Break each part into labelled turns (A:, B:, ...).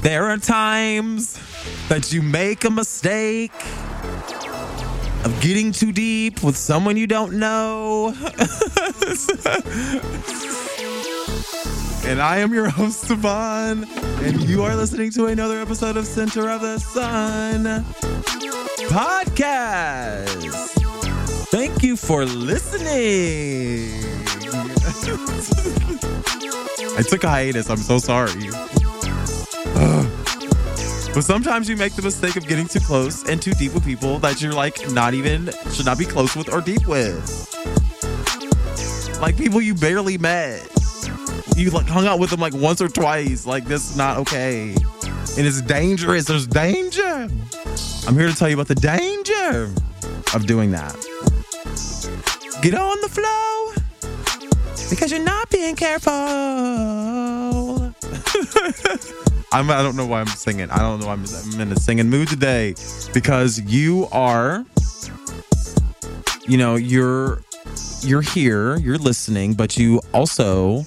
A: There are times that you make a mistake of getting too deep with someone you don't know. and I am your host, D'Vaughn, and you are listening to another episode of Center of the Sun podcast. Thank you for listening. I took a hiatus. I'm so sorry. But sometimes you make the mistake of getting too close and too deep with people that you're like not even should not be close with or deep with. Like people you barely met. You like hung out with them like once or twice. Like this is not okay. And it's dangerous. There's danger. I'm here to tell you about the danger of doing that. Get on the flow because you're not being careful. I'm, I don't know why I'm singing. I don't know why I'm, I'm in a singing mood today because you are, you know, you're you're here, you're listening, but you also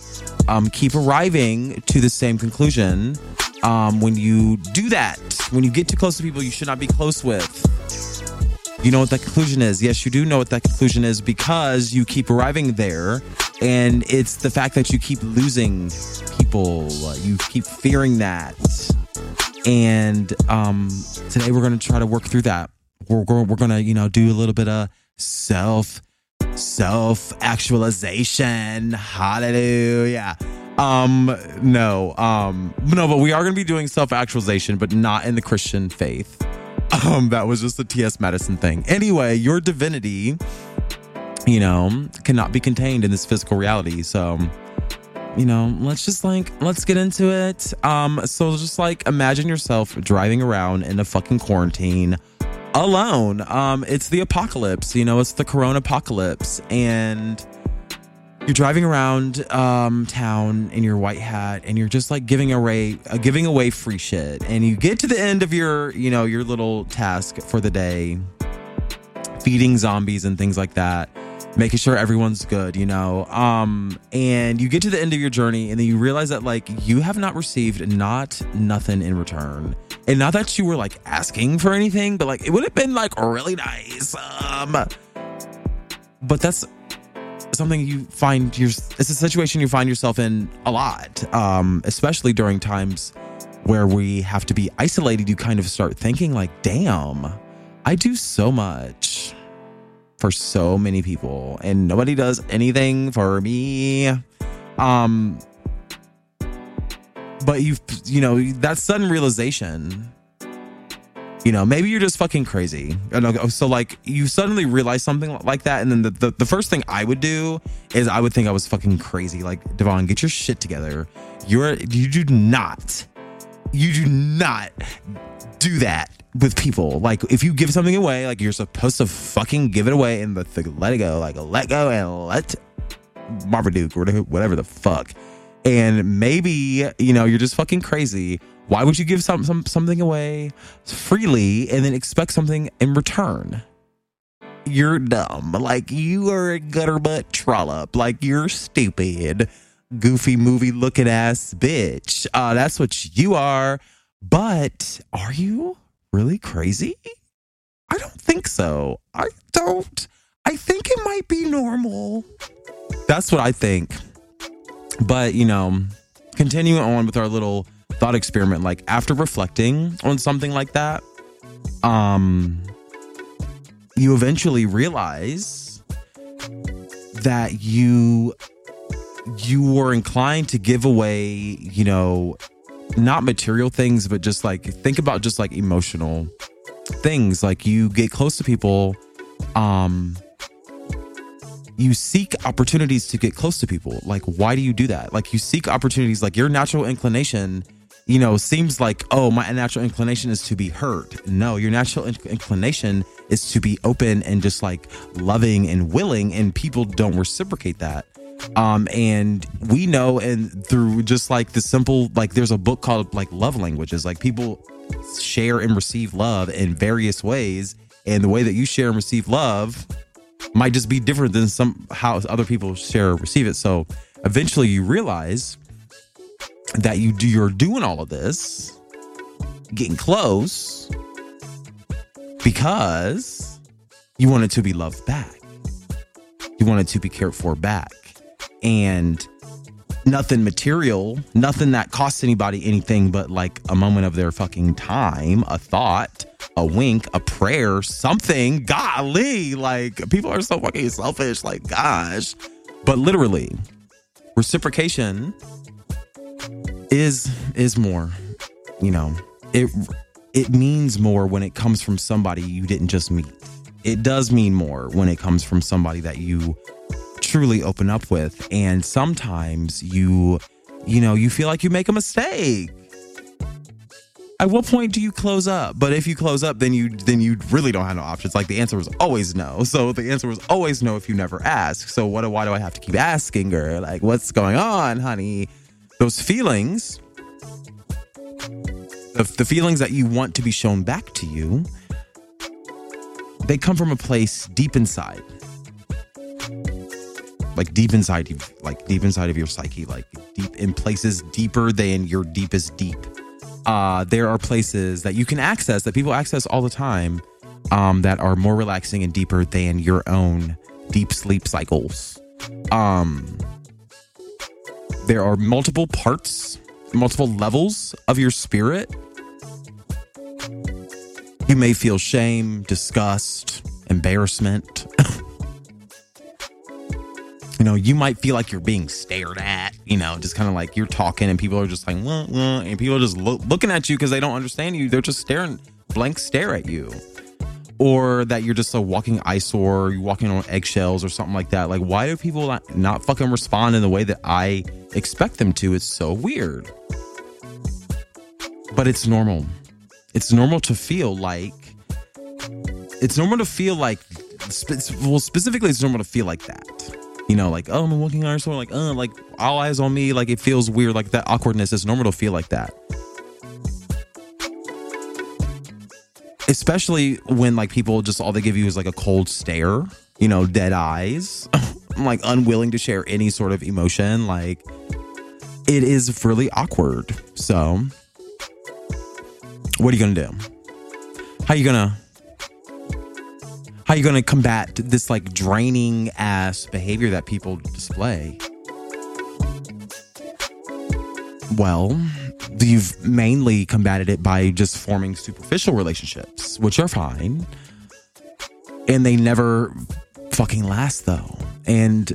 A: um, keep arriving to the same conclusion um, when you do that. When you get too close to people you should not be close with. You know what that conclusion is. Yes, you do know what that conclusion is because you keep arriving there. And it's the fact that you keep losing people. You keep fearing that. And um, today we're going to try to work through that. We're, we're, we're going to, you know, do a little bit of self self actualization. Hallelujah. Um, no, um, no, but we are going to be doing self actualization, but not in the Christian faith. Um, that was just the T.S. Madison thing. Anyway, your divinity, you know, cannot be contained in this physical reality. So, you know, let's just like let's get into it. Um, so just like imagine yourself driving around in a fucking quarantine alone. Um, it's the apocalypse, you know, it's the corona apocalypse, and you're driving around um, town in your white hat, and you're just like giving away uh, giving away free shit, and you get to the end of your you know your little task for the day, feeding zombies and things like that. Making sure everyone's good, you know. Um, and you get to the end of your journey, and then you realize that like you have not received not nothing in return and not that you were like asking for anything, but like it would have been like really nice. Um, but that's something you find your it's a situation you find yourself in a lot, um, especially during times where we have to be isolated. You kind of start thinking like, damn, I do so much for so many people, and nobody does anything for me. Um, but you've you know that sudden realization you know maybe you're just fucking crazy. So like you suddenly realize something like that and then the, the, the, first thing i would do is i would think i was fucking crazy. Like D'Vaughn get your shit together. You're you do not you do not do that with people like if you give something away like you're supposed to fucking give it away and let, let it go like let go and let marmaduke or whatever the fuck and maybe you know you're just fucking crazy. Why would you give some, some something away freely and then expect something in return? You're dumb. Like you are a gutter butt trollop. Like you're stupid, goofy movie looking ass bitch. Uh, that's what you are. But are you really crazy? I don't think so. I don't. I think it might be normal. That's what I think. But, you know, continuing on with our little thought experiment, like after reflecting on something like that, um, you eventually realize that you you were inclined to give away, you know, not material things, but just like think about just like emotional things. Like you get close to people, um, you seek opportunities to get close to people. Like, why do you do that? Like, you seek opportunities, like your natural inclination, you know, seems like, oh, my natural inclination is to be hurt. No, your natural inc- inclination is to be open and just like loving and willing, and people don't reciprocate that. Um, and we know, and through just like the simple, like, there's a book called like Love Languages, like, people share and receive love in various ways. And the way that you share and receive love might just be different than some how other people share or receive it. So eventually you realize that you do you're doing all of this, getting close because you want it to be loved back. You want it to be cared for back. And nothing material, nothing that costs anybody anything but like a moment of their fucking time, a thought, a wink, a prayer, something. Golly, like people are so fucking selfish. Like, gosh. But literally, reciprocation is is more. You know, it it means more when it comes from somebody you didn't just meet. It does mean more when it comes from somebody that you truly open up with. And sometimes you, you know, you feel like you make a mistake. At what point do you close up? But if you close up, then you then you really don't have no options. Like the answer was always no. So the answer was always no if you never ask. So what? Why do I have to keep asking her? Like, what's going on, honey? Those feelings, the, the feelings that you want to be shown back to you, they come from a place deep inside like deep inside you, like deep inside of your psyche, like deep in places deeper than your deepest deep. Uh, there are places that you can access that people access all the time um, that are more relaxing and deeper than your own deep sleep cycles. Um, there are multiple parts, multiple levels of your spirit. You may feel shame, disgust, embarrassment. you know, you might feel like you're being stared at, you know, just kind of like you're talking and people are just like, wah, wah, and people are just lo- looking at you because they don't understand you. They're just staring, blank stare at you. Or that you're just a walking eyesore, you're walking on eggshells or something like that. Like, why do people not, not fucking respond in the way that I expect them to? It's so weird. But it's normal. It's normal to feel like, it's normal to feel like, well, specifically, it's normal to feel like that you know, like, oh, I'm walking on someone, like, uh, like all eyes on me, like it feels weird, like that awkwardness is normal to feel like that. Especially when like people just all they give you is like a cold stare, you know, dead eyes, like unwilling to share any sort of emotion. Like it is really awkward. So, what are you gonna do? How are you gonna how are you going to combat this like draining ass behavior that people display? Well, you've mainly combated it by just forming superficial relationships, which are fine. And they never fucking last though. And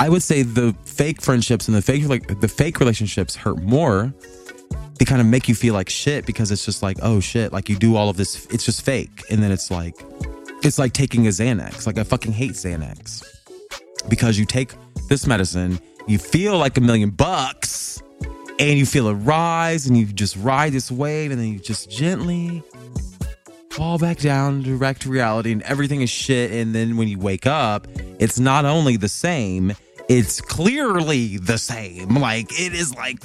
A: I would say the fake friendships and the fake like the fake relationships hurt more they kind of make you feel like shit because it's just like, oh shit, like you do all of this, it's just fake. And then it's like, it's like taking a Xanax. Like I fucking hate Xanax because you take this medicine, you feel like a million bucks and you feel a rise and you just ride this wave and then you just gently fall back down to to reality and everything is shit. And then when you wake up, it's not only the same, it's clearly the same. Like it is like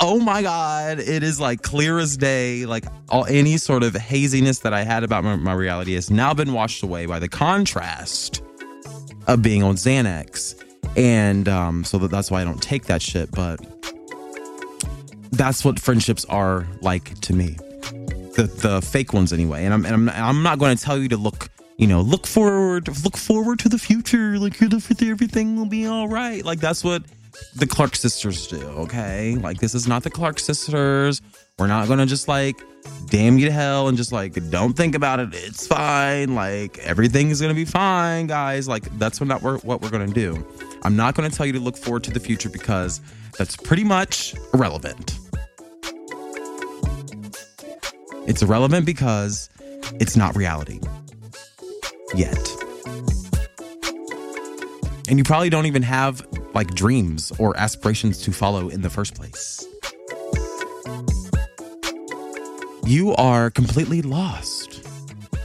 A: oh my god, it is like clear as day. Like all any sort of haziness that I had about my, my reality has now been washed away by the contrast of being on Xanax. And um, so that, that's why I don't take that shit. But that's what friendships are like to me. The the fake ones anyway. And I'm and I'm, I'm not going to tell you to look you know look forward look forward to the future like you're the everything will be all right like that's what the clark sisters do okay? Like this is not the clark sisters. We're not gonna just like damn you to hell and just like don't think about it. It's fine. Like everything is gonna be fine guys. Like that's what, not what we're gonna do. I'm not gonna tell you to look forward to the future because that's pretty much irrelevant. It's irrelevant because it's not reality. Yet. And you probably don't even have like dreams or aspirations to follow in the first place. You are completely lost,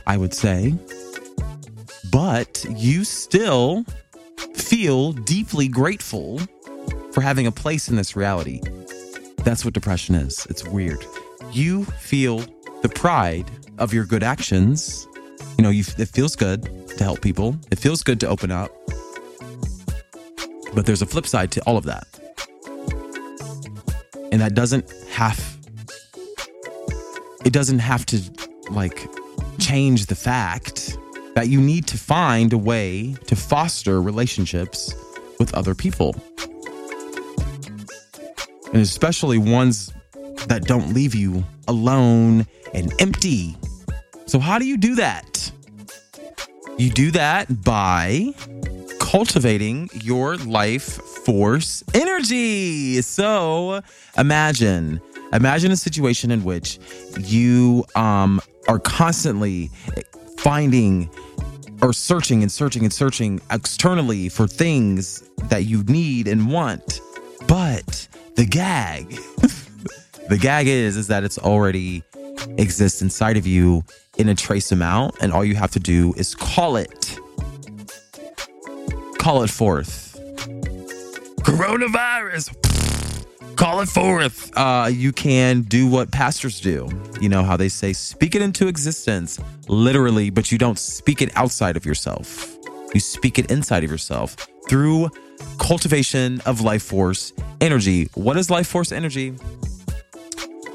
A: I would say. But you still feel deeply grateful for having a place in this reality. That's what depression is. It's weird. You feel the pride of your good actions you know, you, it feels good to help people. It feels good to open up. But there's a flip side to all of that. And that doesn't have it doesn't have to like change the fact that you need to find a way to foster relationships with other people. And especially ones that don't leave you alone and empty. So, how do you do that? You do that by cultivating your life force energy. So imagine, imagine a situation in which you um, are constantly finding or searching and searching and searching externally for things that you need and want. But the gag, the gag is, is that it's already exists inside of you in a trace amount, and all you have to do is call it. Call it forth. Coronavirus. Call it forth. Uh, you can do what pastors do. You know how they say, speak it into existence, literally, but you don't speak it outside of yourself. You speak it inside of yourself through cultivation of life force energy. What is life force energy?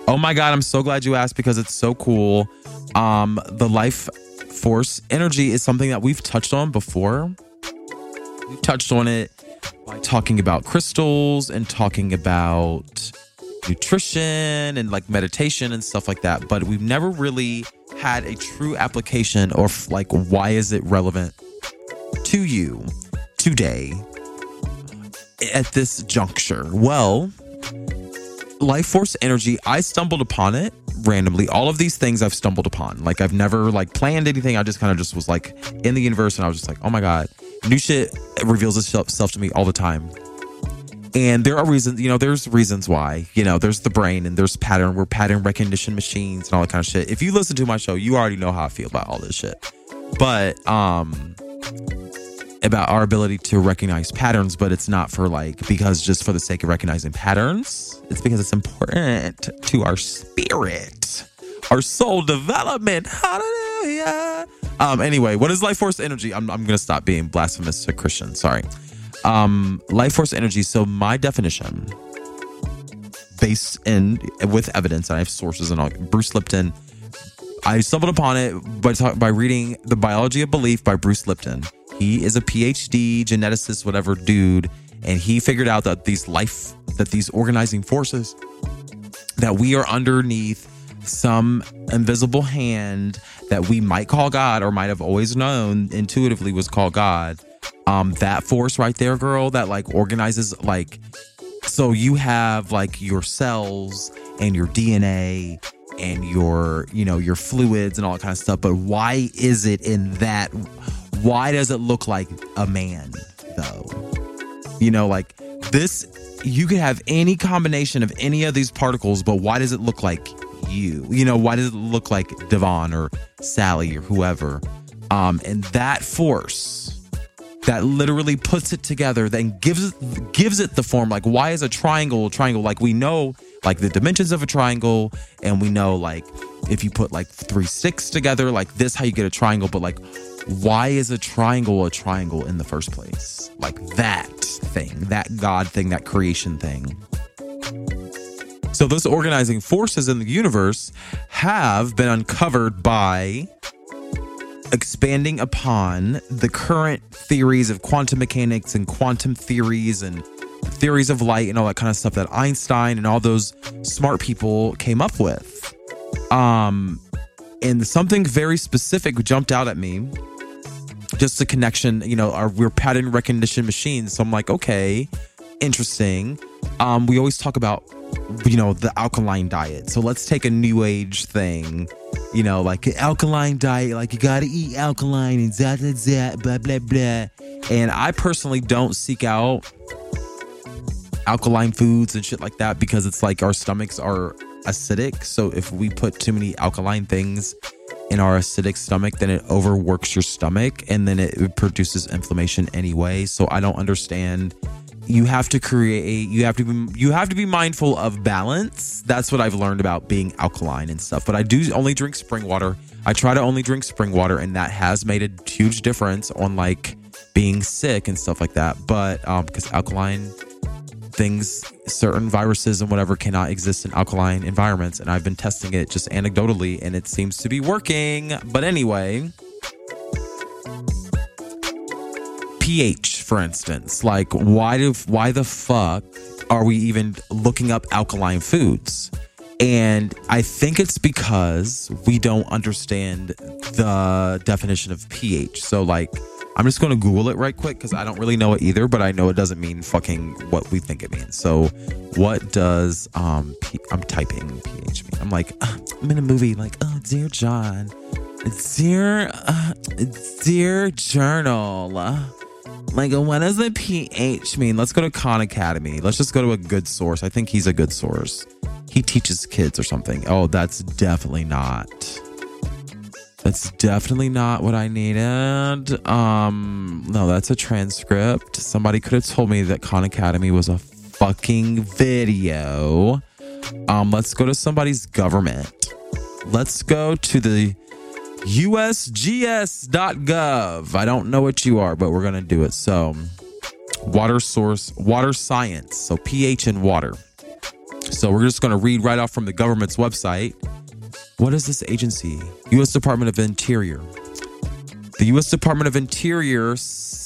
A: Oh my God, I'm so glad you asked because it's so cool. Um, the life force energy is something that we've touched on before. We've touched on it by talking about crystals and talking about nutrition and like meditation and stuff like that. But we've never really had a true application or like why is it relevant to you today at this juncture? Well, life force energy, I stumbled upon it randomly. All of these things I've stumbled upon. Like I've never like planned anything. I just kind of just was like in the universe and I was just like, oh my God. New shit reveals itself to me all the time. And there are reasons, you know, there's reasons why, you know, there's the brain and there's pattern, we're pattern recognition machines and all that kind of shit. If you listen to my show, you already know how I feel about all this shit. But, um, about our ability to recognize patterns, but it's not for like because just for the sake of recognizing patterns. It's because it's important to our spirit, our soul development. Hallelujah. Um, anyway, what is life force energy? I'm, I'm gonna stop being blasphemous to Christian. Sorry. Um, life force energy. So my definition, based in with evidence, and I have sources and all. Bruce Lipton. I stumbled upon it by talk, by reading The Biology of Belief by Bruce Lipton he is a PhD geneticist, whatever dude, and he figured out that these life, that these organizing forces, that we are underneath some invisible hand that we might call God or might have always known intuitively was called God. Um, that force right there, girl, that like organizes like so you have like your cells and your DNA and your you know your fluids and all that kind of stuff but why is it in that why does it look like a man though? You know, like this, you could have any combination of any of these particles, but why does it look like you? You know, why does it look like D'Vaughn or Sally or whoever? Um, and that force that literally puts it together, then gives gives it the form. Like, why is a triangle a triangle? Like we know like the dimensions of a triangle, and we know like if you put like three sticks together, like this, how you get a triangle. But like, why is a triangle a triangle in the first place? Like that thing, that God thing, that creation thing. So those organizing forces in the universe have been uncovered by expanding upon the current theories of quantum mechanics and quantum theories and theories of light and all that kind of stuff that Einstein and all those smart people came up with. Um and something very specific jumped out at me. Just the connection, you know, our we're pattern recognition machines. So I'm like, okay, interesting. Um, we always talk about you know the alkaline diet. So let's take a new age thing you know like an alkaline diet like you gotta eat alkaline and that that blah blah blah. And i personally don't seek out alkaline foods and shit like that because it's like our stomachs are acidic. So if we put too many alkaline things in our acidic stomach then it overworks your stomach and then it produces inflammation anyway. So i don't understand you have to create you have to be you have to be mindful of balance. That's what i've learned about being alkaline and stuff but i do only drink spring water. I try to only drink spring water and that has made a huge difference on like being sick and stuff like that but um because alkaline things certain viruses and whatever cannot exist in alkaline environments and i've been testing it just anecdotally and it seems to be working. But anyway pH, for instance. Like, why do why the fuck are we even looking up alkaline foods? And I think it's because we don't understand the definition of pH. So, like, I'm just going to Google it right quick because I don't really know it either, but I know it doesn't mean fucking what we think it means. So, what does um P- I'm typing pH mean? I'm like, uh, I'm in a movie, like, oh, dear John, dear, uh, dear journal. Like, what does the pH mean? Let's go to Khan Academy. Let's just go to a good source. I think he's a good source. He teaches kids or something. Oh, that's definitely not. That's definitely not what I needed. Um, no, that's a transcript. Somebody could have told me that Khan Academy was a fucking video. Um, let's go to somebody's government. Let's go to the usgs.gov. I don't know what you are, but we're going to do it. So, water source, water science. So, pH in water. So, we're just going to read right off from the government's website. What is this agency? U.S. Department of Interior. The U.S. Department of Interior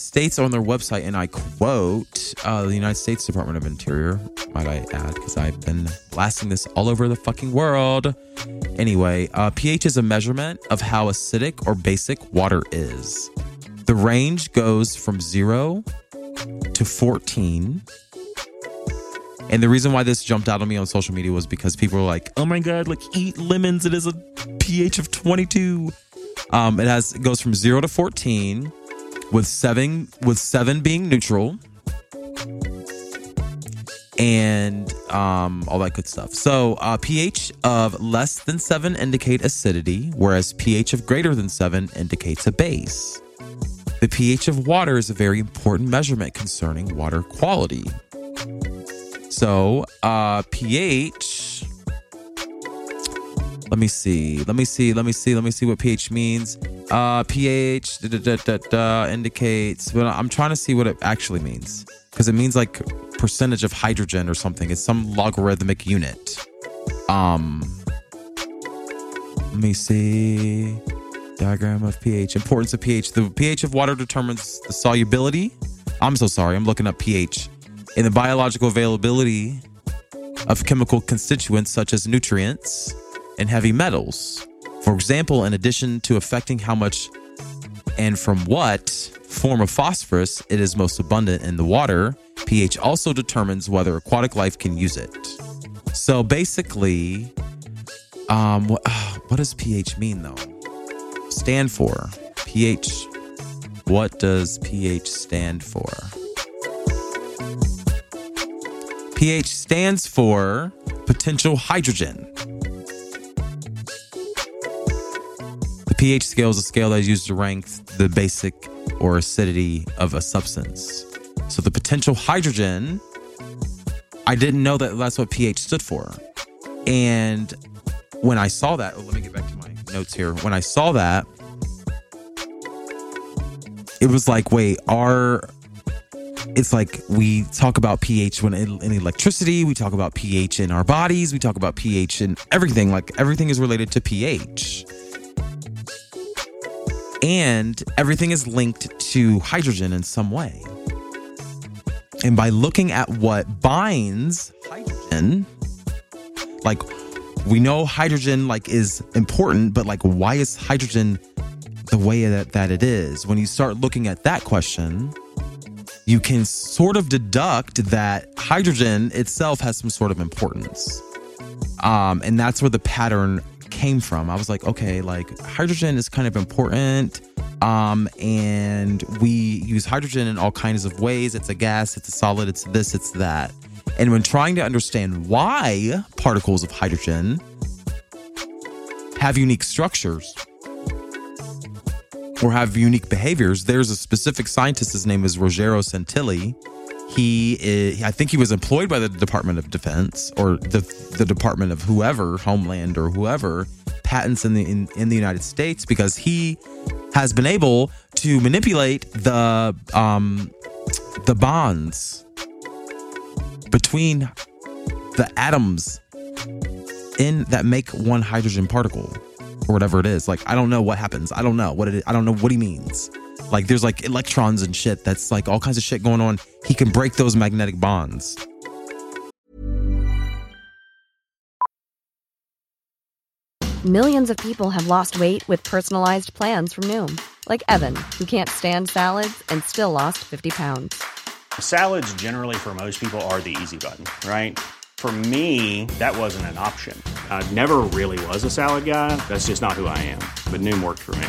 A: states on their website, and I quote, uh, the United States Department of Interior, might I add, because I've been blasting this all over the fucking world. Anyway, uh, pH is a measurement of how acidic or basic water is. The range goes from zero to 14. And the reason why this jumped out on me on social media was because people were like, "Oh my god, like eat lemons. It is a pH of 22." Um, it has it goes from zero to 14, with seven with seven being neutral, and um, all that good stuff. So uh, pH of less than seven indicate acidity, whereas pH of greater than seven indicates a base. The pH of water is a very important measurement concerning water quality. So, uh, pH. Let me see. Let me see. Let me see. Let me see what pH means. Uh, pH da, da, da, da, indicates. but I'm trying to see what it actually means because it means like percentage of hydrogen or something. It's some logarithmic unit. Um, let me see. Diagram of pH. Importance of pH. The pH of water determines the solubility. I'm so sorry. I'm looking up pH in the biological availability of chemical constituents such as nutrients and heavy metals. For example, in addition to affecting how much and from what form of phosphorus it is most abundant in the water, pH also determines whether aquatic life can use it. So basically, um, what, what does pH mean though? Stand for pH. What does pH stand for? pH stands for potential hydrogen. pH scale is a scale that is used to rank the basic or acidity of a substance. So the potential hydrogen, I didn't know that that's what pH stood for. And when I saw that, oh, let me get back to my notes here. When I saw that, it was like, wait, our it's like we talk about pH when in, in, electricity, we talk about pH in our bodies, we talk about pH in everything. Like everything is related to pH. And everything is linked to hydrogen in some way. And by looking at what binds hydrogen, like we know hydrogen like is important, but like why is hydrogen the way that, that it is? When you start looking at that question, you can sort of deduct that hydrogen itself has some sort of importance. Um, and that's where the pattern came from. I was like, okay, like hydrogen is kind of important. Um, and we use hydrogen in all kinds of ways. It's a gas, it's a solid, it's this, it's that. And when trying to understand why particles of hydrogen have unique structures, or have unique behaviors. There's a specific scientist. His name is Ruggero Santilli. He, is, I think he was employed by the Department of Defense or the the Department of whoever, Homeland or whoever, patents in the in, in the United States because he has been able to manipulate the um the bonds between the atoms in that make one hydrogen particle or whatever it is. Like I don't know what happens. I don't know what it. I don't know what he means. Like there's like electrons and shit that's like all kinds of shit going on. He can break those magnetic bonds.
B: Millions of people have lost weight with personalized plans from Noom, like Evan, who can't stand salads and still lost 50 pounds.
C: Salads generally for most people are the easy button, right? For me, that wasn't an option. I never really was a salad guy. That's just not who I am. But Noom worked for me.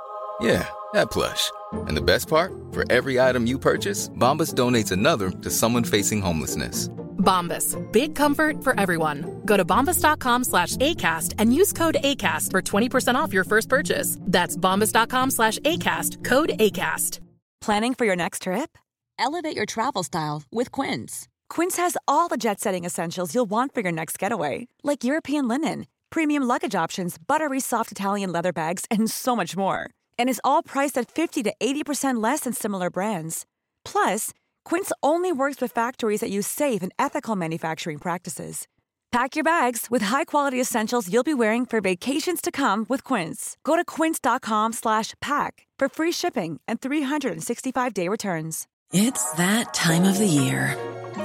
D: Yeah, that plush. And the best part? For every item you purchase, Bombas donates another to someone facing homelessness.
E: Bombas. Big comfort for everyone. Go to bombas.com slash ACAST and use code ACAST for 20% off your first purchase. That's bombas.com slash ACAST. Code ACAST.
F: Planning for your next trip?
G: Elevate your travel style with Quince.
F: Quince has all the jet setting essentials you'll want for your next getaway, like European linen, premium luggage options, buttery soft Italian leather bags, and so much more. And is all priced at 50 to 80% less than similar brands. Plus, Quince only works with factories that use safe and ethical manufacturing practices. Pack your bags with high-quality essentials you'll be wearing for vacations to come with Quince. Go to quince.com/pack for free shipping and 365-day returns.
H: It's that time of the year.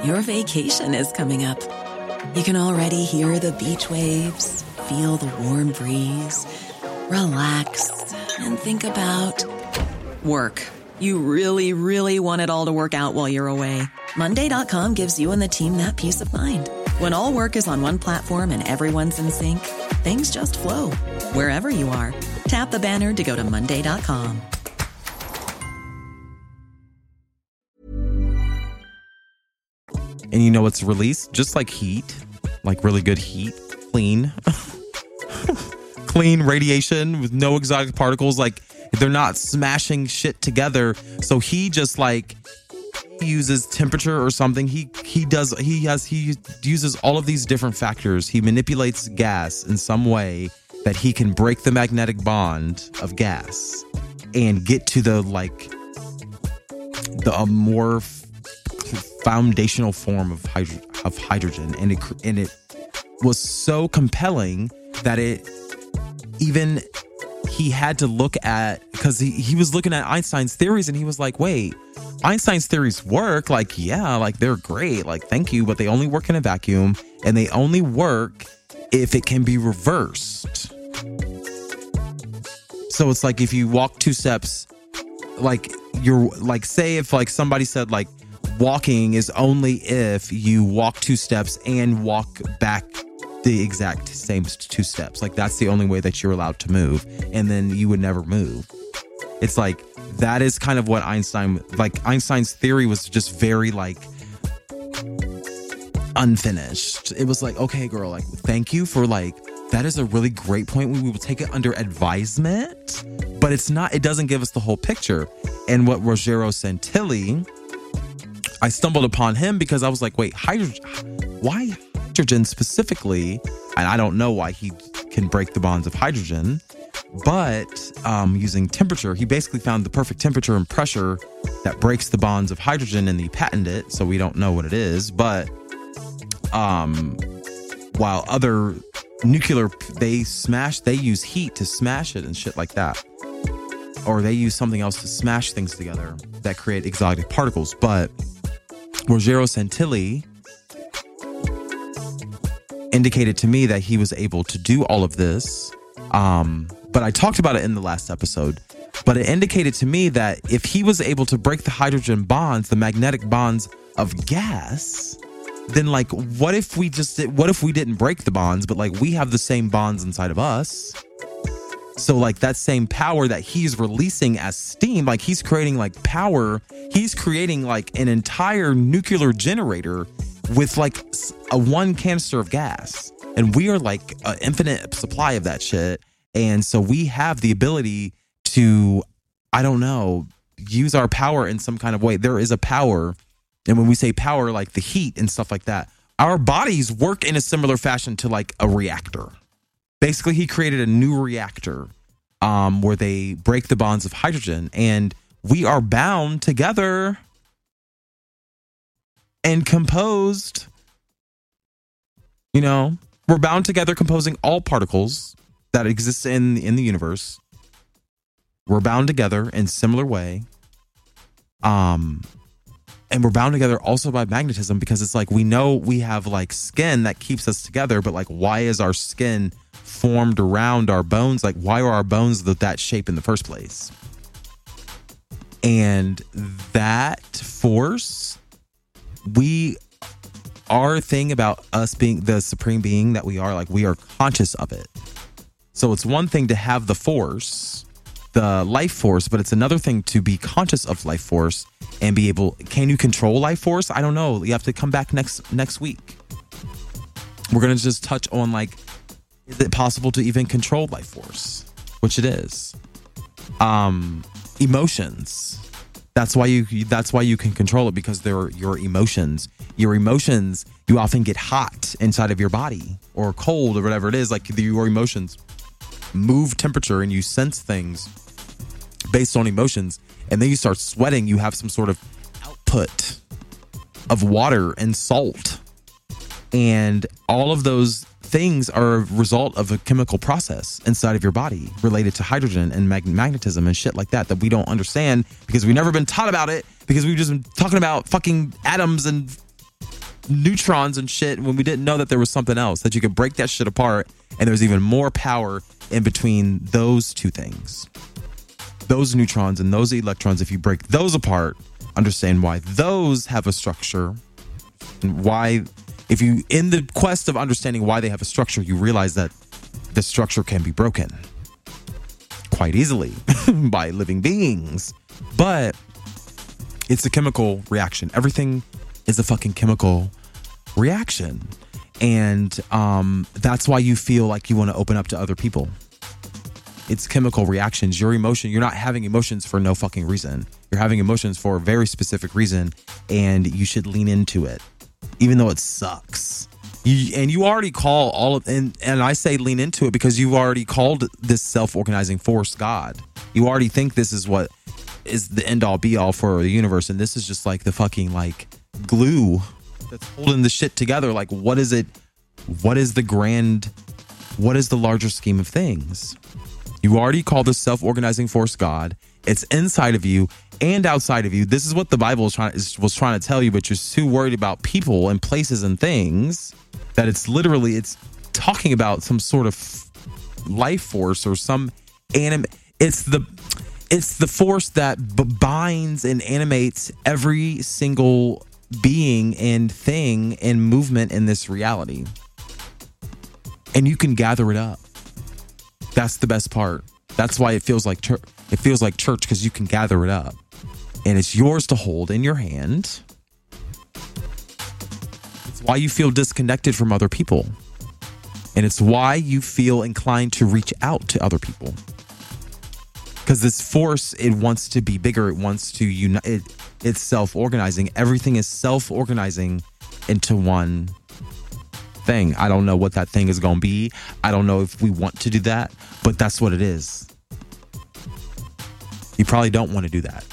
H: Your vacation is coming up. You can already hear the beach waves, feel the warm breeze, relax, and think about work. You really, really want it all to work out while you're away. Monday.com gives you and the team that peace of mind. When all work is on one platform and everyone's in sync, things just flow wherever you are. Tap the banner to go to Monday.com.
A: And you know what's released? Just like heat, like really good heat, clean, clean radiation with no exotic particles. Like they're not smashing shit together. So he just like uses temperature or something. He he does he has he uses all of these different factors. He manipulates gas in some way that he can break the magnetic bond of gas and get to the like the a more foundational form of hydro, of hydrogen and it and it was so compelling that it even he had to look at because he, he was looking at Einstein's theories and he was like, wait, Einstein's theories work. Like, yeah, like they're great. Like, thank you, but they only work in a vacuum and they only work if it can be reversed. So it's like if you walk two steps, like you're like, say if like somebody said like walking is only if you walk two steps and walk back the exact same two steps. Like that's the only way that you're allowed to move. And then you would never move. It's like that is kind of what Einstein like Einstein's theory was just very like unfinished. It was like, okay, girl, like thank you for like that is a really great point. We will take it under advisement, but it's not, it doesn't give us the whole picture. And what Ruggero Santilli, I stumbled upon him because I was like, wait, hydrogen, why hydrogen specifically? And I don't know why he can break the bonds of hydrogen, but um, using temperature, he basically found the perfect temperature and pressure that breaks the bonds of hydrogen and he patented it. So we don't know what it is, but um, while other nuclear they smash they use heat to smash it and shit like that or they use something else to smash things together that create exotic particles but Ruggero Santilli indicated to me that he was able to do all of this um, but I talked about it in the last episode but it indicated to me that if he was able to break the hydrogen bonds the magnetic bonds of gas then like what if we just what if we didn't break the bonds but like we have the same bonds inside of us? So like that same power that he's releasing as steam like he's creating like power he's creating like an entire nuclear generator with like a one canister of gas. And we are like an infinite supply of that shit. And so we have the ability to i don't know use our power in some kind of way. There is a power. And when we say power, like the heat and stuff like that, our bodies work in a similar fashion to like a reactor. Basically, he created a new reactor um, where they break the bonds of hydrogen, and we are bound together and composed. You know, we're bound together, composing all particles that exist in in the universe. We're bound together in similar way. Um, and we're bound together also by magnetism because it's like we know we have like skin that keeps us together but like why is our skin formed around our bones like why are our bones that, that shape in the first place and that force we our thing about us being the supreme being that we are like we are conscious of it. So it's one thing to have the force the life force but it's another thing to be conscious of life force and be able can you control life force? I don't know. You have to come back next next week. We're gonna just touch on like is it possible to even control life force? Which it is. Um emotions that's why you that's why you can control it because they're your emotions your emotions you often get hot inside of your body or cold or whatever it is like your emotions move temperature and you sense things based on emotions and then you start sweating, you have some sort of output of water and salt. And all of those things are a result of a chemical process inside of your body related to hydrogen and mag- magnetism and shit like that that we don't understand because we've never been taught about it because we've just been talking about fucking atoms and neutrons and shit when we didn't know that there was something else that you could break that shit apart and there's even more power in between those two things. Those neutrons and those electrons, if you break those apart, understand why those have a structure and why, if you, in the quest of understanding why they have a structure, you realize that the structure can be broken quite easily by living beings. But it's a chemical reaction. Everything is a fucking chemical reaction. And um, that's why you feel like you want to open up to other people it's chemical reactions. Your emotion, you're not having emotions for no fucking reason. You're having emotions for a very specific reason, and you should lean into it, even though it sucks. You, and you already call all of, and, and I say lean into it because you've already called this self organizing force God. You already think this is what is the end all be all for the universe, and this is just like the fucking like glue that's holding the shit together. Like, what is it? What is the grand? What is the larger scheme of things? You already call this self organizing force God. It's inside of you and outside of you. This is what the Bible is trying, is, was trying to tell you, but you're too worried about people and places and things that it's literally it's talking about some sort of life force or some anim. It's the it's the force that b- binds and animates every single being and thing and movement in this reality. And you can gather it up. That's the best part. That's why it feels like chur- it feels like church because you can gather it up. And it's yours to hold in your hand. It's why you feel disconnected from other people. And it's why you feel inclined to reach out to other people. Because this force, it wants to be bigger. It wants to unite. It, it's self organizing. Everything is self organizing into one thing. I don't know what that thing is going to be. I don't know if we want to do that, but that's what it is. You probably don't want to do that.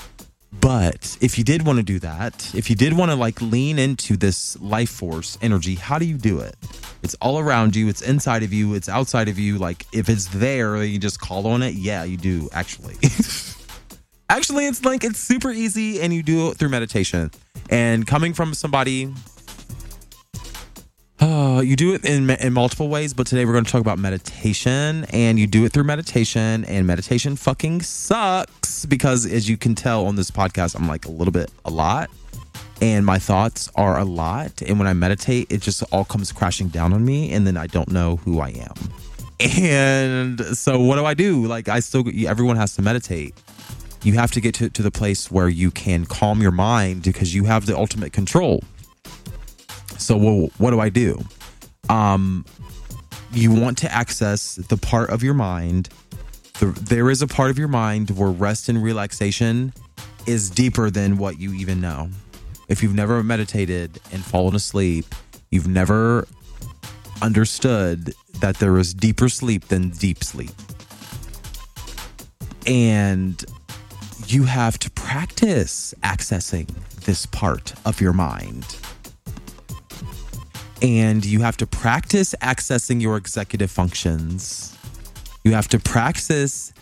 A: But if you did want to do that, if you did want to like lean into this life force energy, how do you do it? It's all around you, it's inside of you, it's outside of you. Like if it's there, you just call on it. Yeah, you do actually. actually, it's like it's super easy and you do it through meditation. And coming from somebody uh, you do it in in multiple ways, but today we're going to talk about meditation, and you do it through meditation, and meditation fucking sucks because, as you can tell on this podcast, I'm like a little bit a lot, and my thoughts are a lot, and when I meditate, it just all comes crashing down on me, and then I don't know who I am, and so what do I do? Like I still, everyone has to meditate. You have to get to, to the place where you can calm your mind because you have the ultimate control so well, what do I do? Um, you want to access the part of your mind. The, there is a part of your mind where rest and relaxation is deeper than what you even know. If you've never meditated and fallen asleep, you've never understood that there is deeper sleep than deep sleep. And you have to practice accessing this part of your mind and you have to practice accessing your executive functions. You have to practice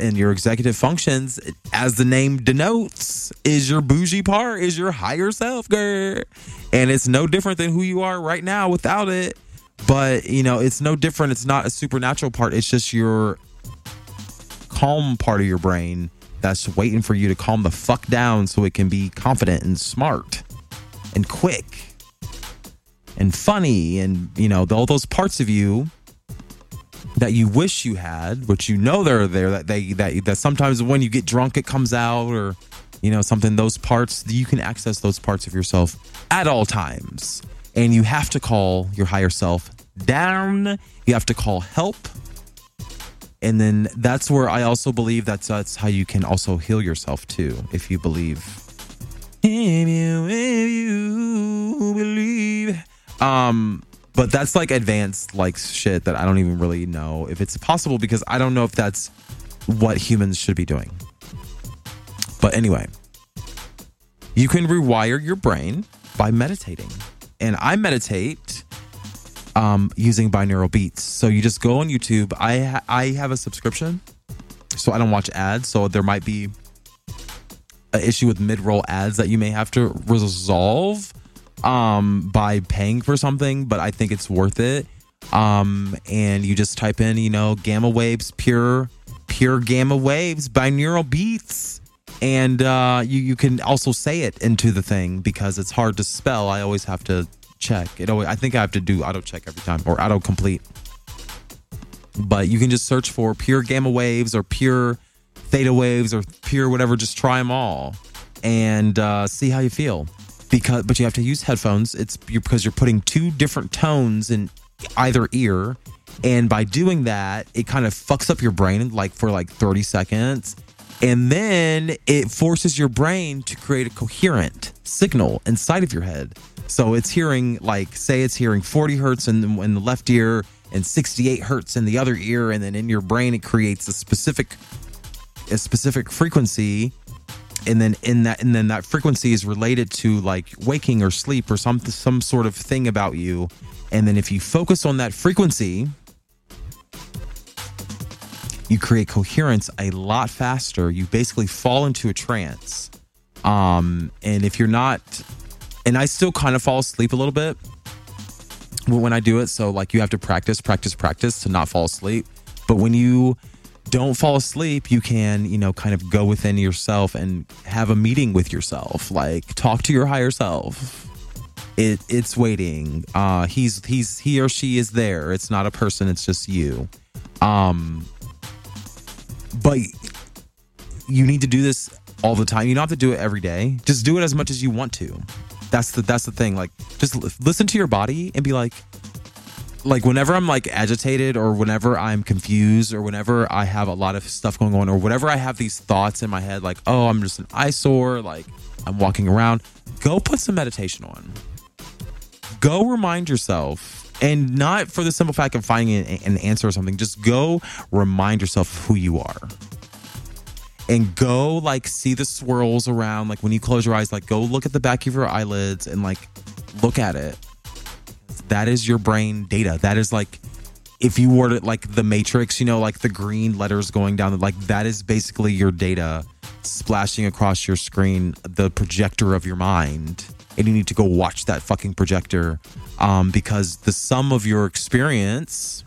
A: and your executive functions, as the name denotes, is your bougie part, is your higher self, girl. And it's no different than who you are right now without it. But, you know, it's no different. It's not a supernatural part. It's just your calm part of your brain that's waiting for you to calm the fuck down so it can be confident and smart and quick and funny and you know all those parts of you that you wish you had which you know they're there that they that that sometimes when you get drunk it comes out or you know something those parts you can access those parts of yourself at all times. And you have to call your higher self down. You have to call help. And then that's where i also believe that's that's how you can also heal yourself too if you believe. If you, if you believe um, but that's like advanced like shit that I don't even really know if it's possible because I don't know if that's what humans should be doing. But anyway, you can rewire your brain by meditating. And I meditate um, using binaural beats. So you just go on YouTube. I ha- I have a subscription, so I don't watch ads. So there might be an issue with mid roll ads that you may have to resolve um, by paying for something, but I think it's worth it. Um, and you just type in, you know, gamma waves, pure, pure gamma waves, binaural beats. And uh, you, you can also say it into the thing because it's hard to spell. I always have to check. It always, I think I have to do auto check every time or auto complete. But you can just search for pure gamma waves or pure theta waves or pure whatever. Just try them all and uh, see how you feel because but you have to use headphones. It's because you're putting two different tones in either ear, and by doing that, it kind of fucks up your brain like for like 30 seconds. And then it forces your brain to create a coherent signal inside of your head. So it's hearing, like, say it's hearing 40 hertz in the, in the left ear and 68 hertz in the other ear. And then in your brain, it creates a specific, a specific frequency and then in that and then that frequency is related to like waking or sleep or some some sort of thing about you. And then if you focus on that frequency you create coherence a lot faster. You basically fall into a trance. Um and if you're not and I still kind of fall asleep a little bit when I do it. So like you have to practice practice practice to not fall asleep. But when you don't fall asleep, you can, you know, kind of go within yourself and have a meeting with yourself. Like talk to your higher self. It it's waiting. Uh he's he's he or she is there. It's not a person, it's just you. Um but you need to do this all the time. You don't have to do it every day. Just do it as much as you want to. That's the that's the thing. Like just l- listen to your body and be like like whenever I'm like agitated or whenever I'm confused or whenever I have a lot of stuff going on or whatever I have these thoughts in my head like, "Oh, I'm just an eyesore, like I'm walking around." Go put some meditation on. Go remind yourself and not for the simple fact of finding an, an answer or something. Just go remind yourself who you are and go like see the swirls around like when you close your eyes like go look at the back of your eyelids and like look at it that is your brain data that is like if you were to like the matrix you know like the green letters going down like that is basically your data splashing across your screen the projector of your mind and you need to go watch that fucking projector um, because the sum of your experience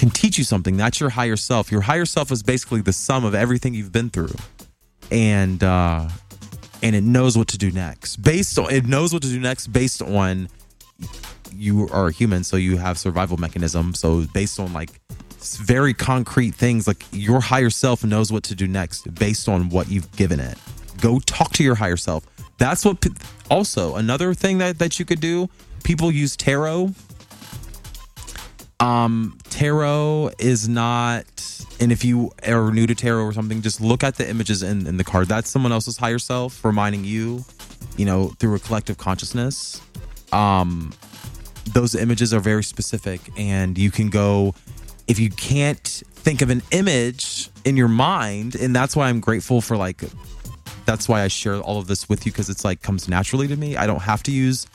A: can teach you something. That's your higher self. Your higher self is basically the sum of everything you've been through. And uh and it knows what to do next. Based on it knows what to do next based on you are a human, so you have survival mechanism. So based on like very concrete things, like your higher self knows what to do next based on what you've given it. Go talk to your higher self. That's what also another thing that that you could do. People use tarot um, tarot is not, and if you are new to tarot or something, just look at the images in, in the card. That's someone else's higher self reminding you, you know, through a collective consciousness. Um, those images are very specific, and you can go, if you can't think of an image in your mind, and that's why I'm grateful for like, that's why I share all of this with you because it's like comes naturally to me. I don't have to use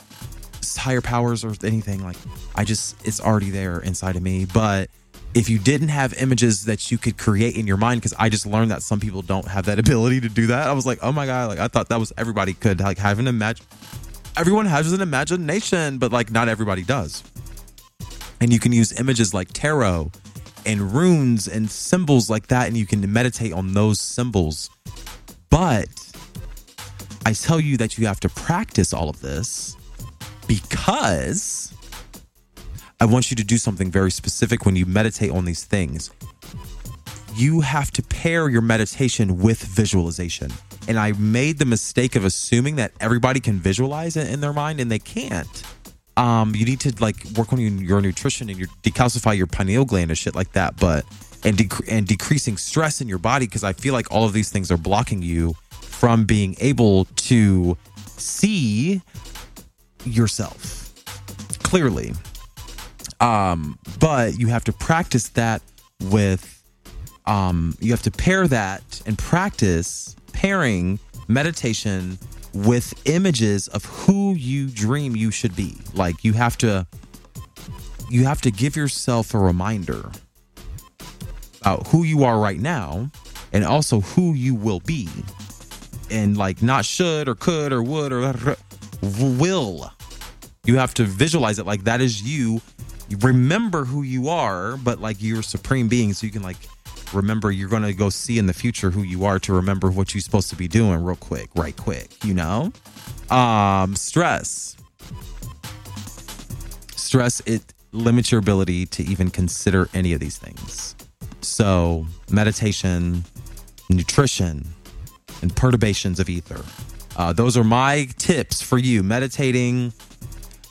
A: higher powers or anything like i just it's already there inside of me but if you didn't have images that you could create in your mind because i just learned that some people don't have that ability to do that i was like oh my god like i thought that was everybody could like have an imagine everyone has an imagination but like not everybody does and you can use images like tarot and runes and symbols like that and you can meditate on those symbols but i tell you that you have to practice all of this because I want you to do something very specific when you meditate on these things. You have to pair your meditation with visualization. And I made the mistake of assuming that everybody can visualize it in their mind, and they can't. Um, you need to like work on your nutrition and your decalcify your pineal gland and shit like that. But and dec- and decreasing stress in your body because I feel like all of these things are blocking you from being able to see yourself clearly um but you have to practice that with um you have to pair that and practice pairing meditation with images of who you dream you should be. Like you have to you have to give yourself a reminder about who you are right now and also who you will be. And like not should or could or would or will. You have to visualize it like that is you. you remember who you are, but like you're supreme being, so you can like remember you're going to go see in the future who you are to remember what you're supposed to be doing real quick, right quick, you know? Um stress. Stress it limits your ability to even consider any of these things. So, meditation, nutrition, and perturbations of ether. Uh, those are my tips for you. Meditating,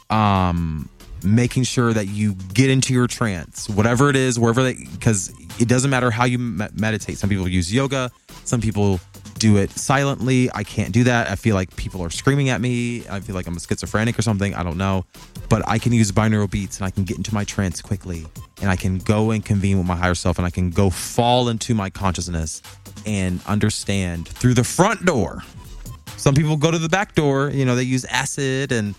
A: um making sure that you get into your trance whatever it is wherever they because it doesn't matter how you me- meditate. Some people use yoga. Some people do it silently. I can't do that. I feel like people are screaming at me. I feel like i'm a schizophrenic or something. I don't know. But i can use binaural beats and i can get into my trance quickly. And i can go and convene with my higher self and i can go fall into my consciousness and understand through the front door. Some people go to the back door you know they use acid and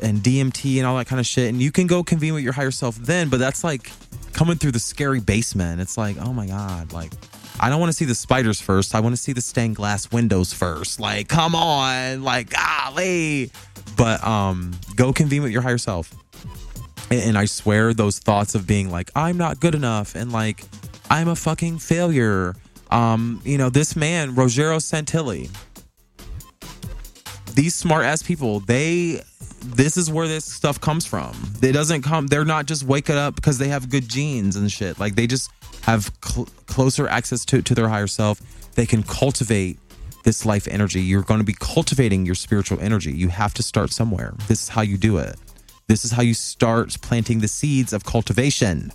A: and DMT and all that kind of shit. And you can go convene with your higher self then, but that's like coming through the scary basement. It's like, oh my God, like I don't want to see the spiders first. I want to see the stained glass windows first. Like, come on, like, golly. But um, go convene with your higher self. And, and I swear those thoughts of being like, I'm not good enough and like I'm a fucking failure. Um, you know, this man, Ruggero Santilli, these smart ass people, they this is where this stuff comes from. It doesn't come, they're not just waking up because they have good genes and shit. Like they just have cl- closer access to, to their higher self. They can cultivate this life energy. You're going to be cultivating your spiritual energy. You have to start somewhere. This is how you do it. This is how you start planting the seeds of cultivation.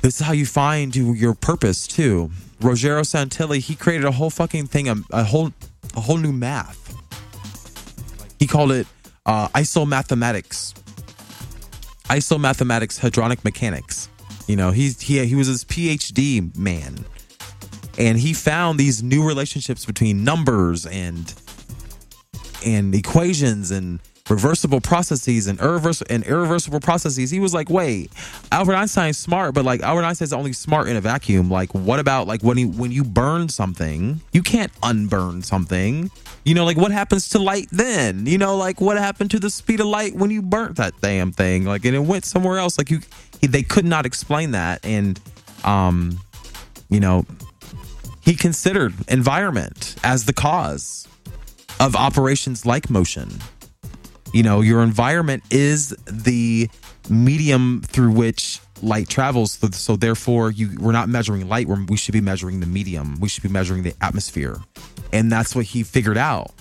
A: This is how you find your purpose too. Ruggero Santilli, he created a whole fucking thing, a, a whole a whole new math. He called it uh, isomathematics. Isomathematics, hadronic mechanics. You know, he's he he was his PhD man, and he found these new relationships between numbers and and equations and reversible processes and irreversible and irreversible processes. He was like, wait, Albert Einstein's smart, but like Albert Einstein's only smart in a vacuum. Like, what about like when you when you burn something, you can't unburn something. You know, like what happens to light then? You know, like what happened to the speed of light when you burnt that damn thing? Like, and it went somewhere else. Like you, they could not explain that, and um, you know, he considered environment as the cause of operations like motion you know, your environment is the medium through which light travels. So, therefore, you we're not measuring light. We should be measuring the medium. We should be measuring the atmosphere, and that's what he figured out.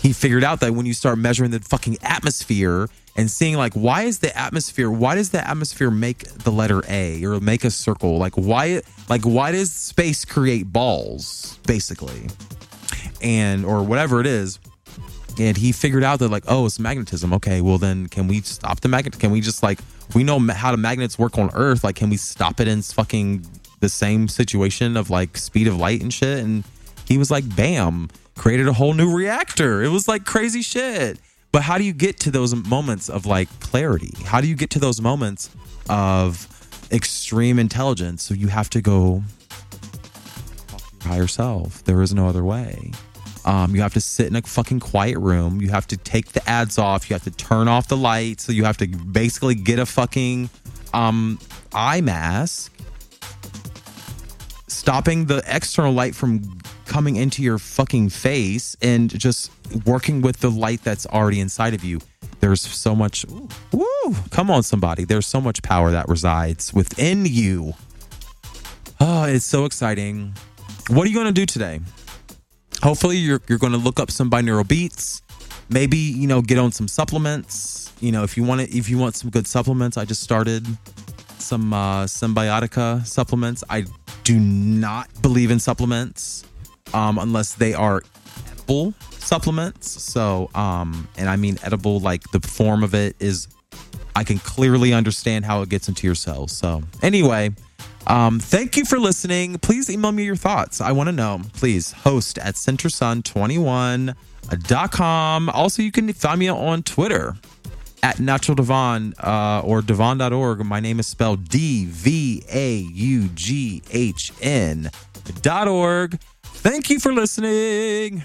A: He figured out that when you start measuring the fucking atmosphere and seeing like why is the atmosphere why does the atmosphere make the letter A or make a circle like why like why does space create balls basically and or whatever it is and he figured out that like oh it's magnetism. Okay well then can we stop the magnet can we just like we know how the magnets work on earth like can we stop it in fucking the same situation of like speed of light and shit? And he was like bam created a whole new reactor. It was like crazy shit. But how do you get to those moments of like clarity? How do you get to those moments of extreme intelligence? So you have to go talk to your higher self. There is no other way um, you have to sit in a fucking quiet room. You have to take the ads off. You have to turn off the lights. So you have to basically get a fucking um, eye mask, stopping the external light from coming into your fucking face and just working with the light that's already inside of you. There's so much, woo, come on, somebody. There's so much power that resides within you. Oh, it's so exciting. What are you going to do today? Hopefully you're you're going to look up some binaural beats. Maybe you know get on some supplements. You know if you want to if you want some good supplements i just started some uh symbiotica supplements. I do not believe in supplements um unless they are edible supplements. So um and i mean edible like the form of it is i can clearly understand how it gets into your cells. So anyway um, thank you for listening. Please email me your thoughts. I want to know. Please host at centersun21.com. Also, you can find me on Twitter at Natural D'Vaughn uh, or dvaughn.org. My name is spelled D V A U G H N dot org. Thank you for listening.